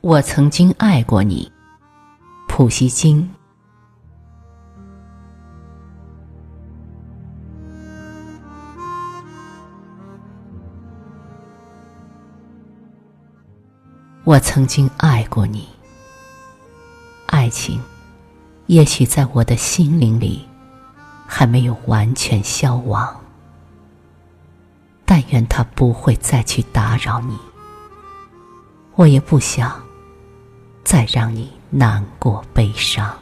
我曾经爱过你，普希金。我曾经爱过你，爱情也许在我的心灵里还没有完全消亡。但愿他不会再去打扰你，我也不想再让你难过悲伤。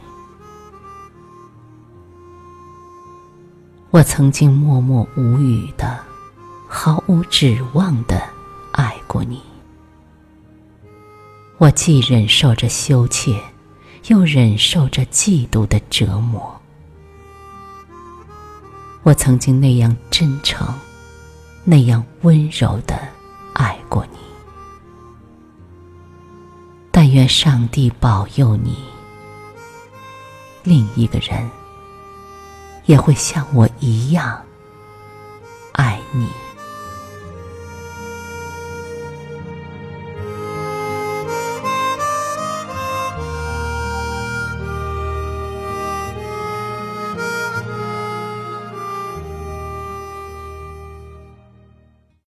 我曾经默默无语的、毫无指望的爱过你，我既忍受着羞怯，又忍受着嫉妒的折磨。我曾经那样真诚。那样温柔的愿上帝保佑你，另一个人也会像我一样爱你。